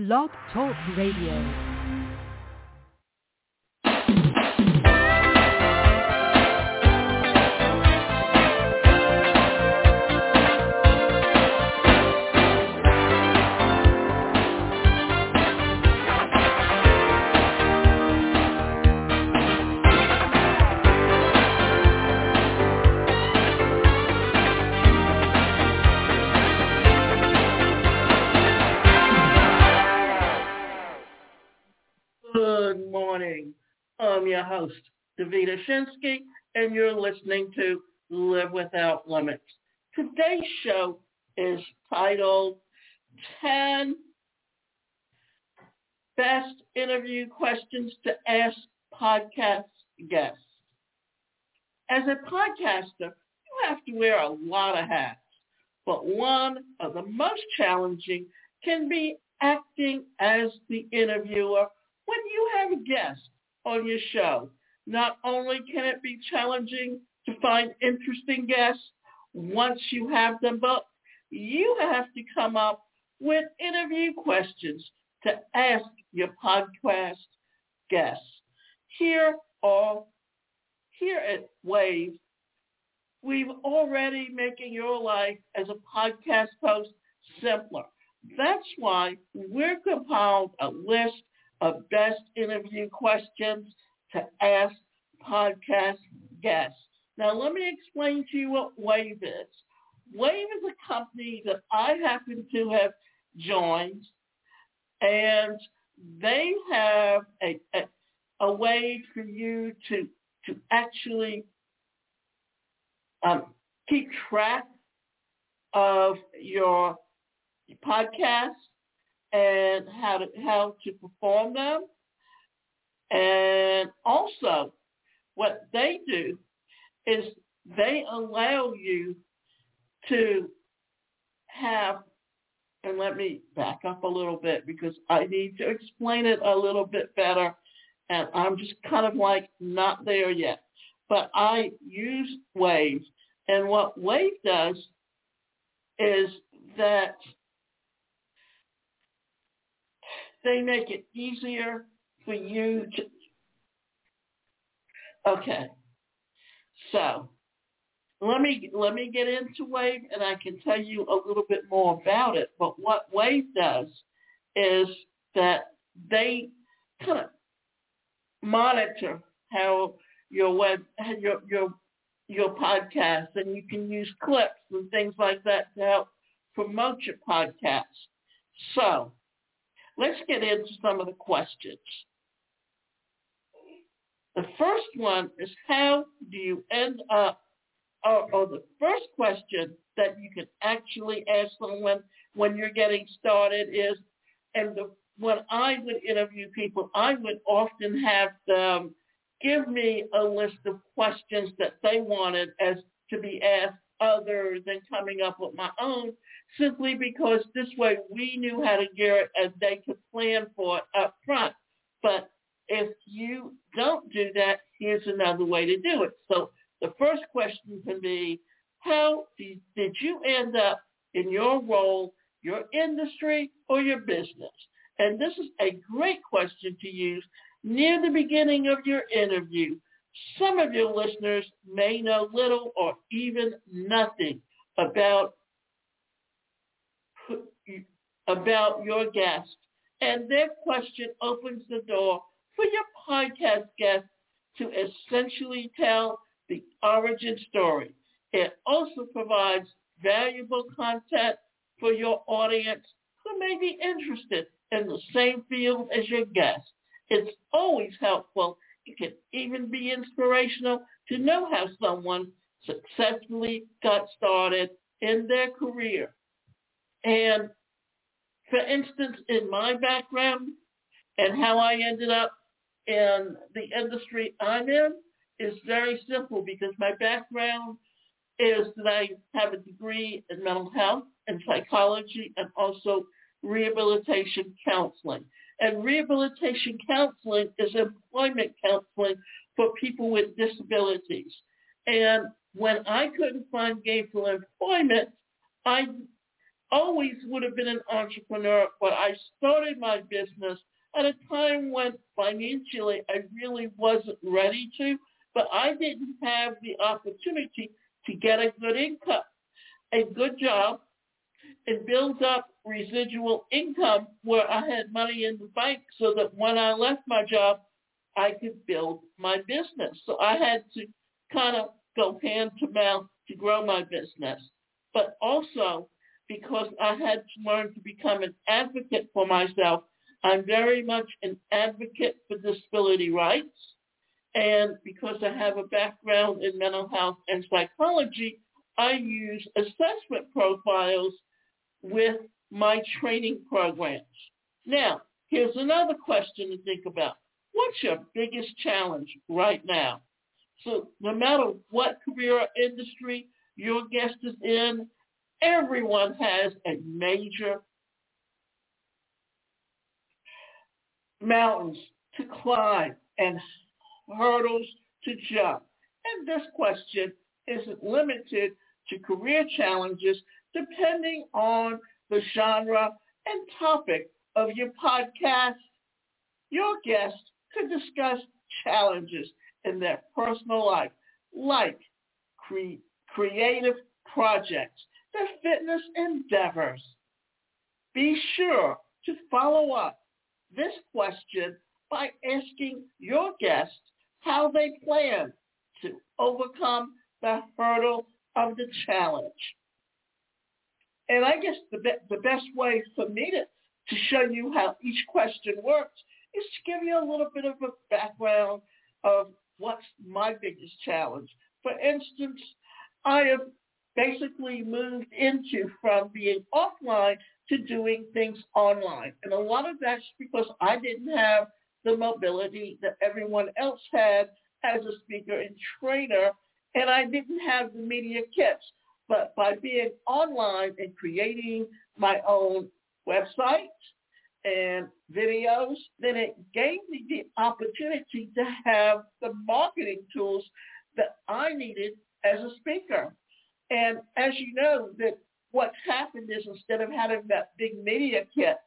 Blog Talk Radio. I'm your host, Davida Shinsky, and you're listening to Live Without Limits. Today's show is titled 10 Best Interview Questions to Ask Podcast Guests. As a podcaster, you have to wear a lot of hats, but one of the most challenging can be acting as the interviewer when you have a guest on your show, not only can it be challenging to find interesting guests once you have them booked, you have to come up with interview questions to ask your podcast guests. Here are here at Wave, we've already making your life as a podcast host simpler. That's why we're compiled a list of best interview questions to ask podcast guests. Now let me explain to you what Wave is. Wave is a company that I happen to have joined and they have a, a, a way for you to, to actually um, keep track of your podcasts and how to how to perform them. And also what they do is they allow you to have and let me back up a little bit because I need to explain it a little bit better and I'm just kind of like not there yet. But I use Wave and what Wave does is that they make it easier for you to okay. So let me let me get into wave and i can tell you a little bit more about it but what wave does is that they kind of monitor how your web your your your podcast and you can use clips and things like that to help promote your podcast. So Let's get into some of the questions. The first one is how do you end up, or, or the first question that you can actually ask someone when you're getting started is, and the, when I would interview people, I would often have them give me a list of questions that they wanted as to be asked other than coming up with my own simply because this way we knew how to gear it and they could plan for it up front. But if you don't do that, here's another way to do it. So the first question can be, how did you end up in your role, your industry, or your business? And this is a great question to use near the beginning of your interview. Some of your listeners may know little or even nothing about about your guest. And their question opens the door for your podcast guest to essentially tell the origin story. It also provides valuable content for your audience who may be interested in the same field as your guest. It's always helpful. It can even be inspirational to know how someone successfully got started in their career. And for instance, in my background and how I ended up in the industry I'm in is very simple because my background is that I have a degree in mental health and psychology and also rehabilitation counseling. And rehabilitation counseling is employment counseling for people with disabilities. And when I couldn't find gainful employment, I always would have been an entrepreneur, but I started my business at a time when financially I really wasn't ready to, but I didn't have the opportunity to get a good income, a good job, and build up residual income where I had money in the bank so that when I left my job, I could build my business. So I had to kind of go hand to mouth to grow my business. But also because I had to learn to become an advocate for myself, I'm very much an advocate for disability rights. And because I have a background in mental health and psychology, I use assessment profiles with my training programs. Now, here's another question to think about. What's your biggest challenge right now? So no matter what career or industry your guest is in, everyone has a major mountains to climb and hurdles to jump. And this question isn't limited to career challenges depending on the genre and topic of your podcast. Your guest could discuss challenges in their personal life, like cre- creative projects, their fitness endeavors. Be sure to follow up this question by asking your guest how they plan to overcome the hurdle of the challenge. And I guess the, be- the best way for me to, to show you how each question works is to give you a little bit of a background of what's my biggest challenge. For instance, I have basically moved into from being offline to doing things online. And a lot of that's because I didn't have the mobility that everyone else had as a speaker and trainer, and I didn't have the media kits. But by being online and creating my own website and videos, then it gave me the opportunity to have the marketing tools that I needed as a speaker. And as you know, that what's happened is instead of having that big media kit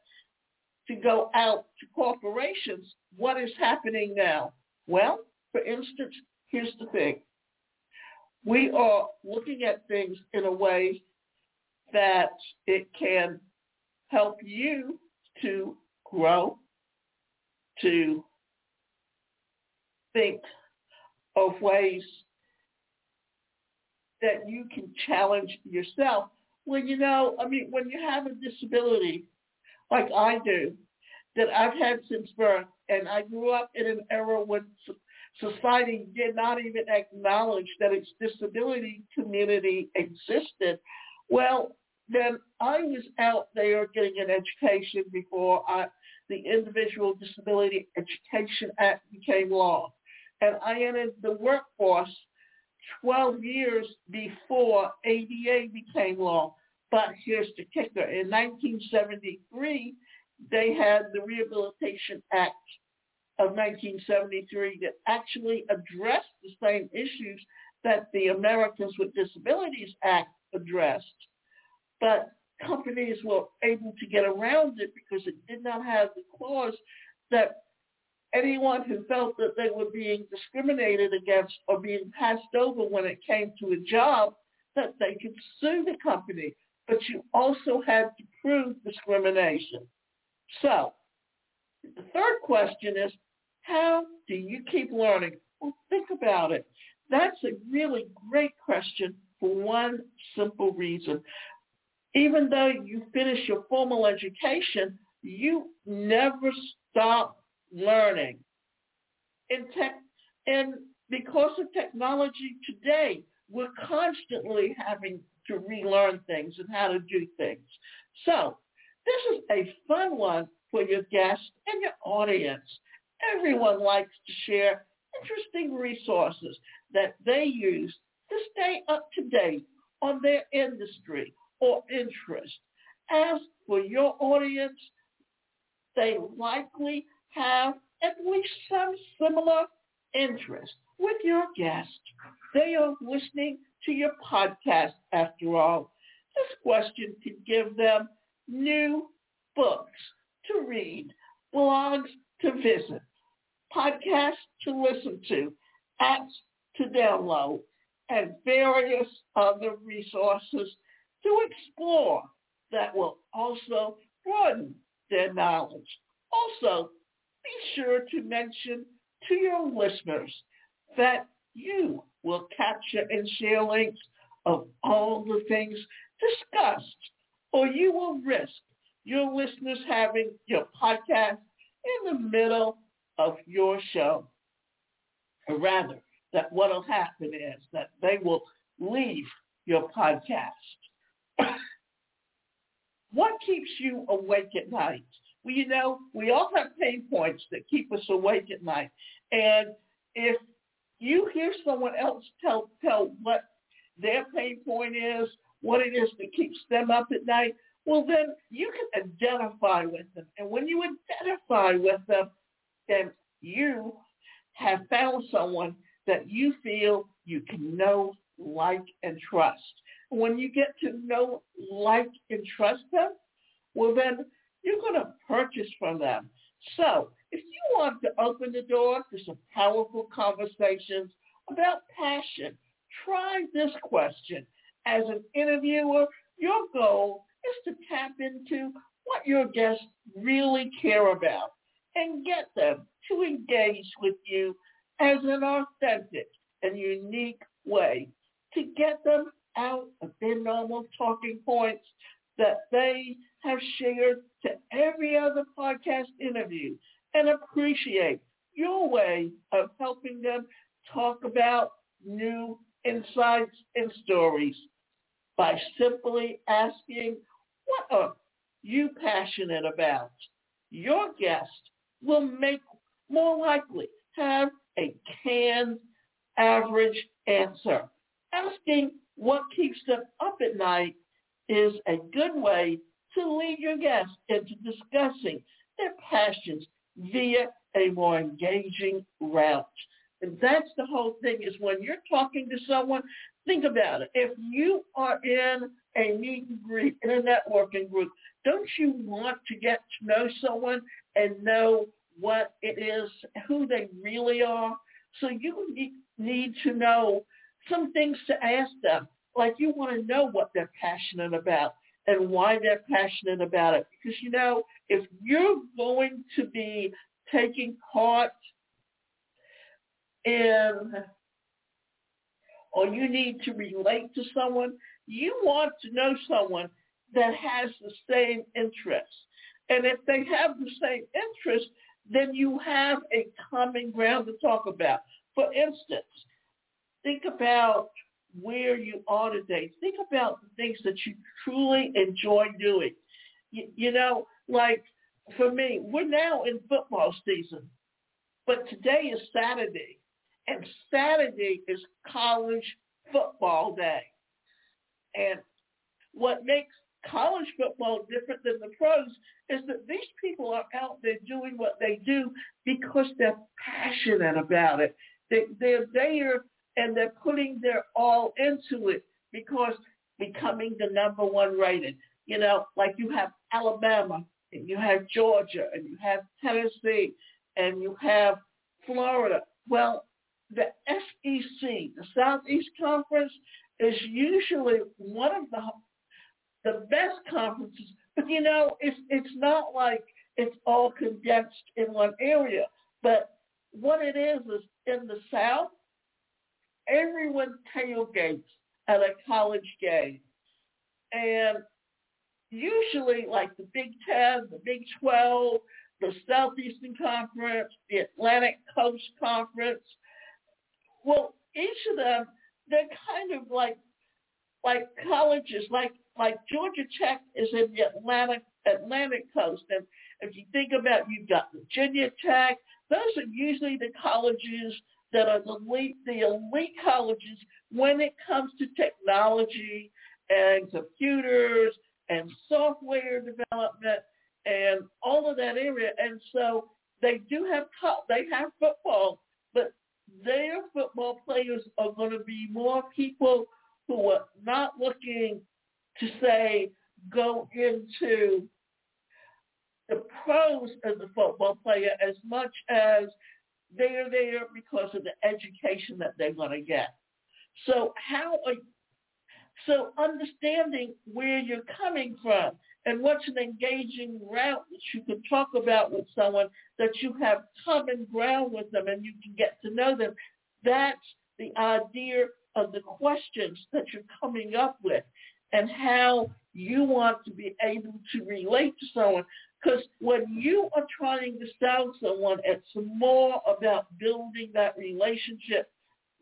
to go out to corporations, what is happening now? Well, for instance, here's the thing we are looking at things in a way that it can help you to grow, to think of ways that you can challenge yourself. Well, you know, I mean, when you have a disability like I do, that I've had since birth, and I grew up in an era when society did not even acknowledge that its disability community existed, well, then I was out there getting an education before I, the Individual Disability Education Act became law. And I entered the workforce 12 years before ADA became law. But here's the kicker. In 1973, they had the Rehabilitation Act of 1973 that actually addressed the same issues that the Americans with Disabilities Act addressed. But companies were able to get around it because it did not have the clause that anyone who felt that they were being discriminated against or being passed over when it came to a job, that they could sue the company. But you also had to prove discrimination. So the third question is, how do you keep learning? Well, think about it. That's a really great question for one simple reason. Even though you finish your formal education, you never stop learning. In tech, and because of technology today, we're constantly having to relearn things and how to do things. So this is a fun one for your guests and your audience. Everyone likes to share interesting resources that they use to stay up to date on their industry or interest. As for your audience, they likely have at least some similar interest with your guest. They are listening to your podcast after all. This question could give them new books to read, blogs to visit, podcasts to listen to, apps to download, and various other resources to explore that will also broaden their knowledge. Also, be sure to mention to your listeners that you will capture and share links of all the things discussed, or you will risk your listeners having your podcast in the middle of your show. Or rather, that what will happen is that they will leave your podcast. what keeps you awake at night? Well, you know, we all have pain points that keep us awake at night. And if you hear someone else tell tell what their pain point is, what it is that keeps them up at night, well then you can identify with them. And when you identify with them, then you have found someone that you feel you can know, like, and trust. When you get to know, like, and trust them, well then you're going to purchase from them. So if you want to open the door to some powerful conversations about passion, try this question. As an interviewer, your goal is to tap into what your guests really care about and get them to engage with you as an authentic and unique way to get them out of their normal talking points that they have shared to every other podcast interview and appreciate your way of helping them talk about new insights and stories by simply asking, what are you passionate about? Your guest will make more likely have a canned average answer. Asking what keeps them up at night is a good way to lead your guests into discussing their passions via a more engaging route. And that's the whole thing is when you're talking to someone, think about it. If you are in a meet and greet, in a networking group, don't you want to get to know someone and know what it is, who they really are? So you need to know some things to ask them. Like you want to know what they're passionate about and why they're passionate about it. Because, you know, if you're going to be taking part in or you need to relate to someone, you want to know someone that has the same interests. And if they have the same interests, then you have a common ground to talk about. For instance, think about where you are today. Think about the things that you truly enjoy doing. You, you know, like for me, we're now in football season, but today is Saturday, and Saturday is college football day. And what makes college football different than the pros is that these people are out there doing what they do because they're passionate about it. They, they're there and they're putting their all into it because becoming the number one rated. You know, like you have Alabama and you have Georgia and you have Tennessee and you have Florida. Well, the SEC, the Southeast Conference, is usually one of the the best conferences. But you know, it's it's not like it's all condensed in one area. But what it is is in the South, everyone tailgates at a college game. And usually like the Big Ten, the Big 12, the Southeastern Conference, the Atlantic Coast Conference, well, each of them, they're kind of like like colleges, like like Georgia Tech is in the Atlantic Atlantic coast. And if you think about, you've got Virginia Tech. Those are usually the colleges that are the elite, the elite colleges when it comes to technology and computers and software development and all of that area. And so they do have they have football, but their football players are going to be more people who are not looking to say go into the pros as a football player as much as they're there because of the education that they're going to get. So how are, so understanding where you're coming from and what's an engaging route that you can talk about with someone that you have common ground with them and you can get to know them. That's the idea of the questions that you're coming up with and how you want to be able to relate to someone. Because when you are trying to sell someone, it's more about building that relationship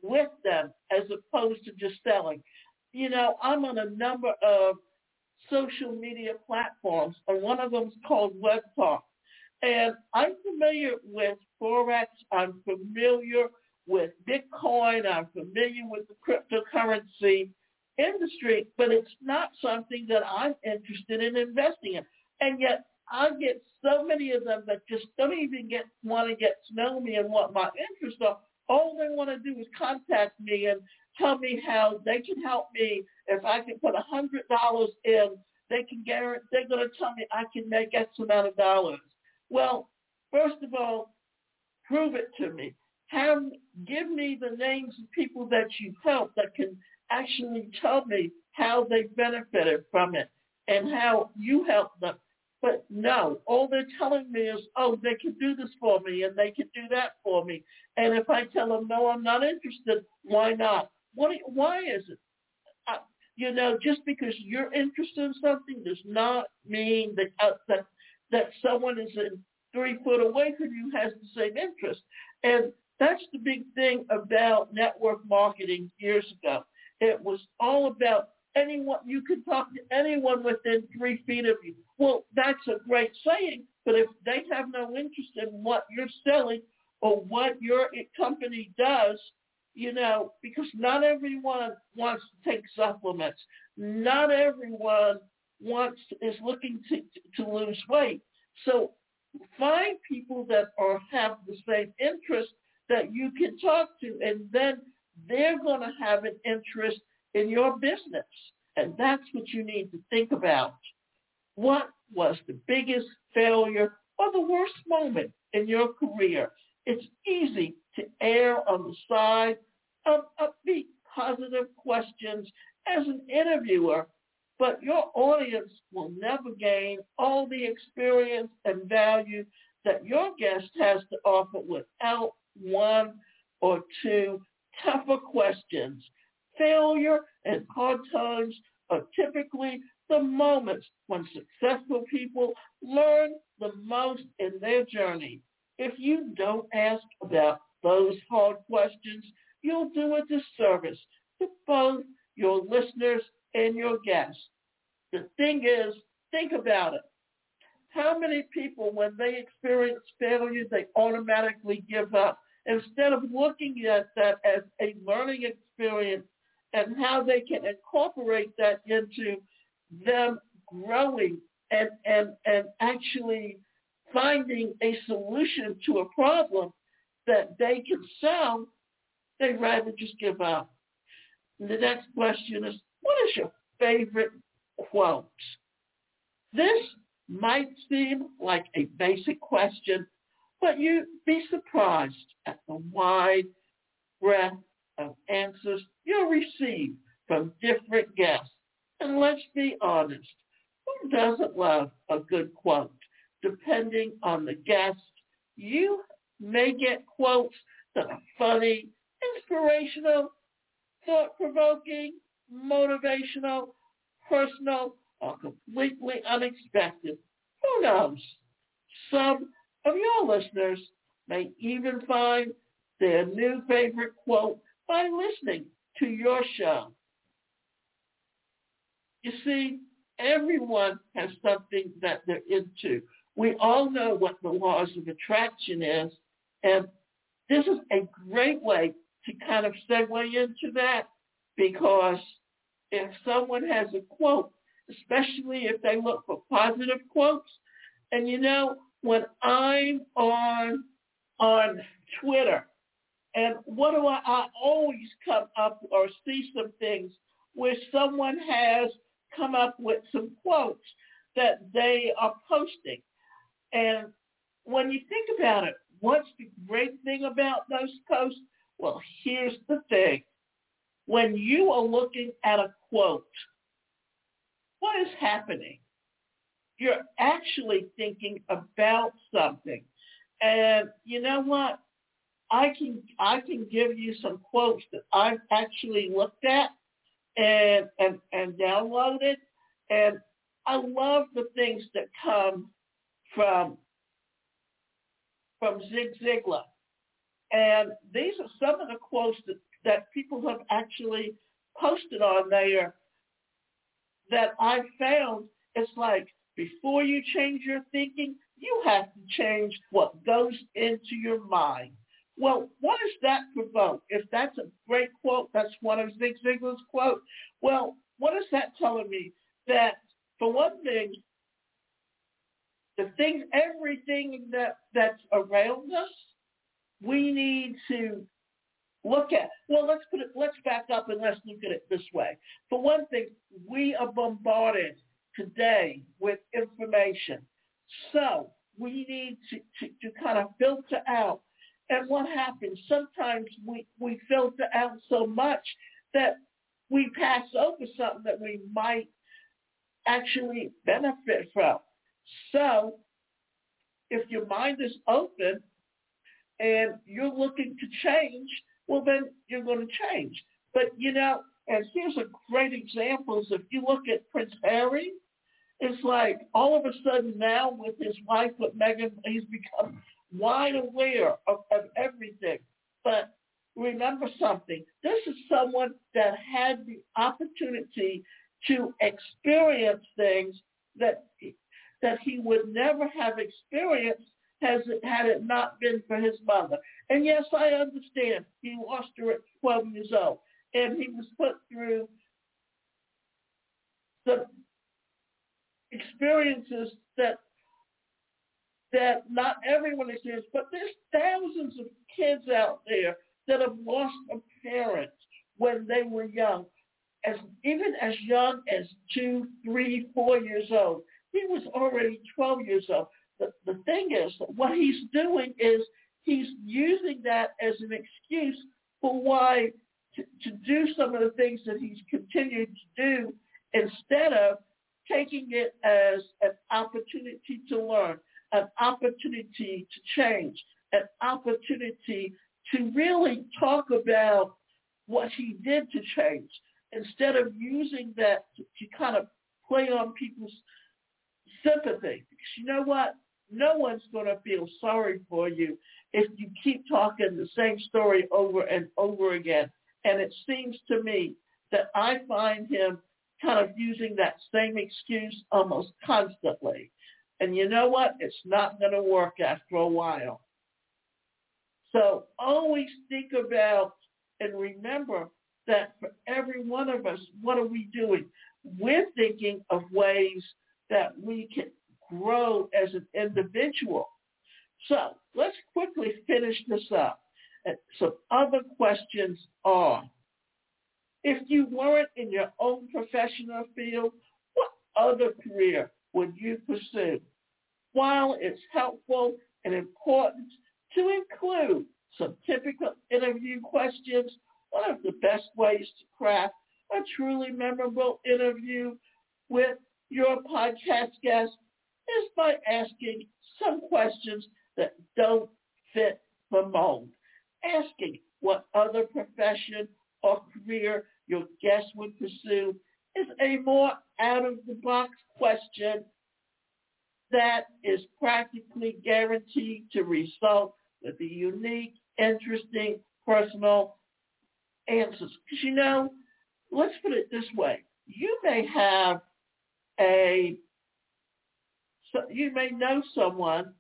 with them as opposed to just selling. You know, I'm on a number of social media platforms, and one of them is called Web Talk. And I'm familiar with Forex. I'm familiar with Bitcoin. I'm familiar with the cryptocurrency industry, but it's not something that I'm interested in investing in. And yet I get so many of them that just don't even get want to get to know me and what my interests are. All they want to do is contact me and tell me how they can help me. If I can put a hundred dollars in, they can guarantee they're going to tell me I can make X amount of dollars. Well, first of all, prove it to me. Have give me the names of people that you've helped that can actually tell me how they benefited from it and how you helped them. But no, all they're telling me is, oh, they can do this for me and they can do that for me. And if I tell them, no, I'm not interested, why not? What? Why is it? Uh, you know, just because you're interested in something does not mean that uh, that that someone is in three foot away from you has the same interest. And that's the big thing about network marketing years ago. It was all about anyone, you could talk to anyone within three feet of you. Well, that's a great saying, but if they have no interest in what you're selling or what your company does, you know, because not everyone wants to take supplements. Not everyone wants is looking to to lose weight. So find people that are have the same interest that you can talk to, and then they're going to have an interest in your business. And that's what you need to think about. What was the biggest failure or the worst moment in your career? It's easy to err on the side of upbeat, positive questions as an interviewer, but your audience will never gain all the experience and value that your guest has to offer without one or two tougher questions. Failure and hard times are typically the moments when successful people learn the most in their journey. If you don't ask about those hard questions, you'll do a disservice to both your listeners and your guests. The thing is, think about it. How many people, when they experience failure, they automatically give up? Instead of looking at that as a learning experience and how they can incorporate that into them growing and, and, and actually finding a solution to a problem that they can solve, they'd rather just give up. And the next question is, what is your favorite quote? This might seem like a basic question, but you'd be surprised at the wide breadth of answers you'll receive from different guests. And let's be honest, who doesn't love a good quote? Depending on the guest, you may get quotes that are funny, inspirational, thought-provoking, motivational, personal, or completely unexpected. Who knows? Some of your listeners may even find their new favorite quote by listening to your show. You see, everyone has something that they're into. We all know what the laws of attraction is, and this is a great way to kind of segue into that because if someone has a quote, especially if they look for positive quotes, and you know, when I'm on on Twitter, and what do I, I always come up or see some things where someone has come up with some quotes that they are posting. And when you think about it, what's the great thing about those posts? Well, here's the thing. When you are looking at a quote, what is happening? You're actually thinking about something. And you know what? I can I can give you some quotes that I've actually looked at and and and downloaded and I love the things that come from from Zig Ziglar. And these are some of the quotes that, that people have actually posted on there that I found it's like before you change your thinking, you have to change what goes into your mind. Well, what does that provoke? If that's a great quote, that's one of Zig Ziglar's quote. Well, what is that telling me? That for one thing, the things, everything that that's around us, we need to look at. Well, let's put it. Let's back up and let's look at it this way. For one thing, we are bombarded today with information, so we need to, to, to kind of filter out. And what happens? Sometimes we, we filter out so much that we pass over something that we might actually benefit from. So if your mind is open and you're looking to change, well, then you're going to change. But, you know, and here's a great example. If you look at Prince Harry, it's like all of a sudden now with his wife, with Meghan, he's become wide aware of, of everything. But remember something. This is someone that had the opportunity to experience things that that he would never have experienced has it, had it not been for his mother. And yes, I understand he lost her at 12 years old, and he was put through the experiences that that not everyone experiences, but there's thousands of kids out there that have lost a parent when they were young, as even as young as two, three, four years old. He was already 12 years old. The, the thing is what he's doing is he's using that as an excuse for why to, to do some of the things that he's continued to do instead of taking it as an opportunity to learn, an opportunity to change, an opportunity to really talk about what he did to change instead of using that to, to kind of play on people's sympathy. Because you know what? No one's going to feel sorry for you if you keep talking the same story over and over again. And it seems to me that I find him kind of using that same excuse almost constantly. And you know what? It's not going to work after a while. So always think about and remember that for every one of us, what are we doing? We're thinking of ways that we can grow as an individual. So let's quickly finish this up. And some other questions are, if you weren't in your own professional field, what other career would you pursue? While it's helpful and important to include some typical interview questions, one of the best ways to craft a truly memorable interview with your podcast guest is by asking some questions that don't fit the mold. Asking what other profession or career your guest would pursue is a more out-of-the-box question that is practically guaranteed to result with a unique, interesting, personal answers. Because you know, let's put it this way. You may have a so you may know someone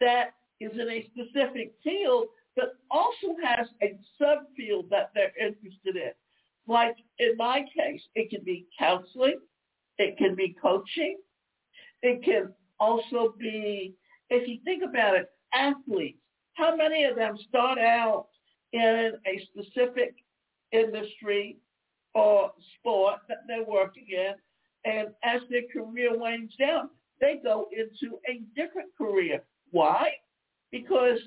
that is in a specific field but also has a subfield that they're interested in. Like in my case, it can be counseling, it can be coaching, it can also be, if you think about it, athletes. How many of them start out in a specific industry or sport that they're working in. And as their career wanes down, they go into a different career. Why? Because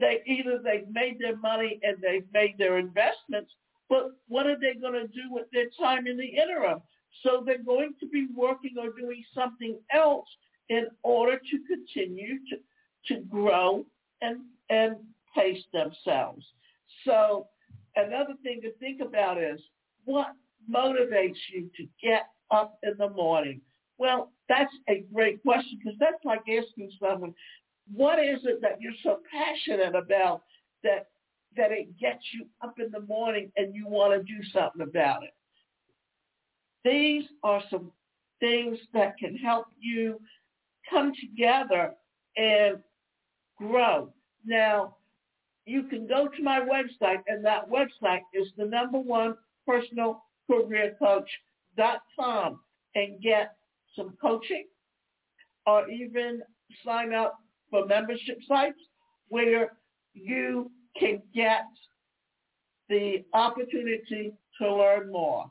they either they've made their money and they've made their investments, but what are they going to do with their time in the interim? So they're going to be working or doing something else in order to continue to, to grow and, and pace themselves. So another thing to think about is what motivates you to get up in the morning? Well, that's a great question because that's like asking someone, what is it that you're so passionate about that that it gets you up in the morning and you want to do something about it? These are some things that can help you come together and grow. Now, you can go to my website, and that website is the number one personal career coach.com and get some coaching or even sign up for membership sites where you can get the opportunity to learn more.